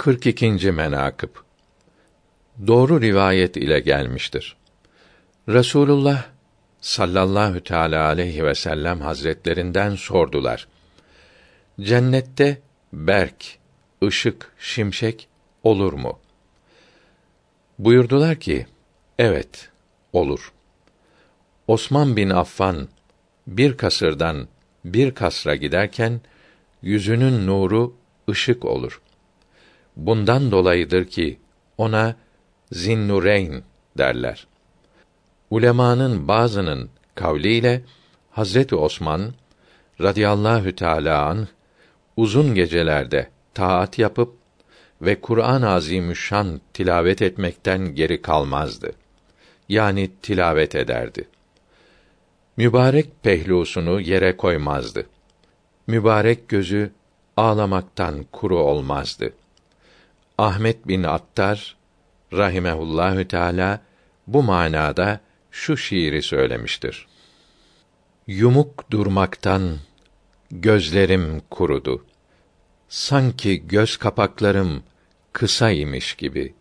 42. menakıb Doğru rivayet ile gelmiştir. Resulullah sallallahu teala aleyhi ve sellem hazretlerinden sordular. Cennette berk, ışık, şimşek olur mu? Buyurdular ki: Evet, olur. Osman bin Affan bir kasırdan bir kasra giderken yüzünün nuru ışık olur. Bundan dolayıdır ki ona Zinnureyn derler. Ulemanın bazının kavliyle Hazreti Osman radıyallahu teala an uzun gecelerde taat yapıp ve Kur'an-ı Azimüşşan tilavet etmekten geri kalmazdı. Yani tilavet ederdi. Mübarek pehlusunu yere koymazdı. Mübarek gözü ağlamaktan kuru olmazdı. Ahmet bin Attar rahimehullahü teala bu manada şu şiiri söylemiştir. Yumuk durmaktan gözlerim kurudu. Sanki göz kapaklarım kısa imiş gibi.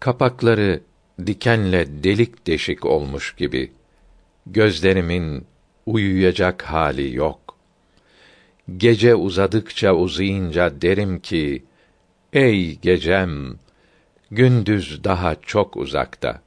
Kapakları dikenle delik deşik olmuş gibi. Gözlerimin uyuyacak hali yok. Gece uzadıkça uzayınca derim ki, ey gecem, gündüz daha çok uzakta.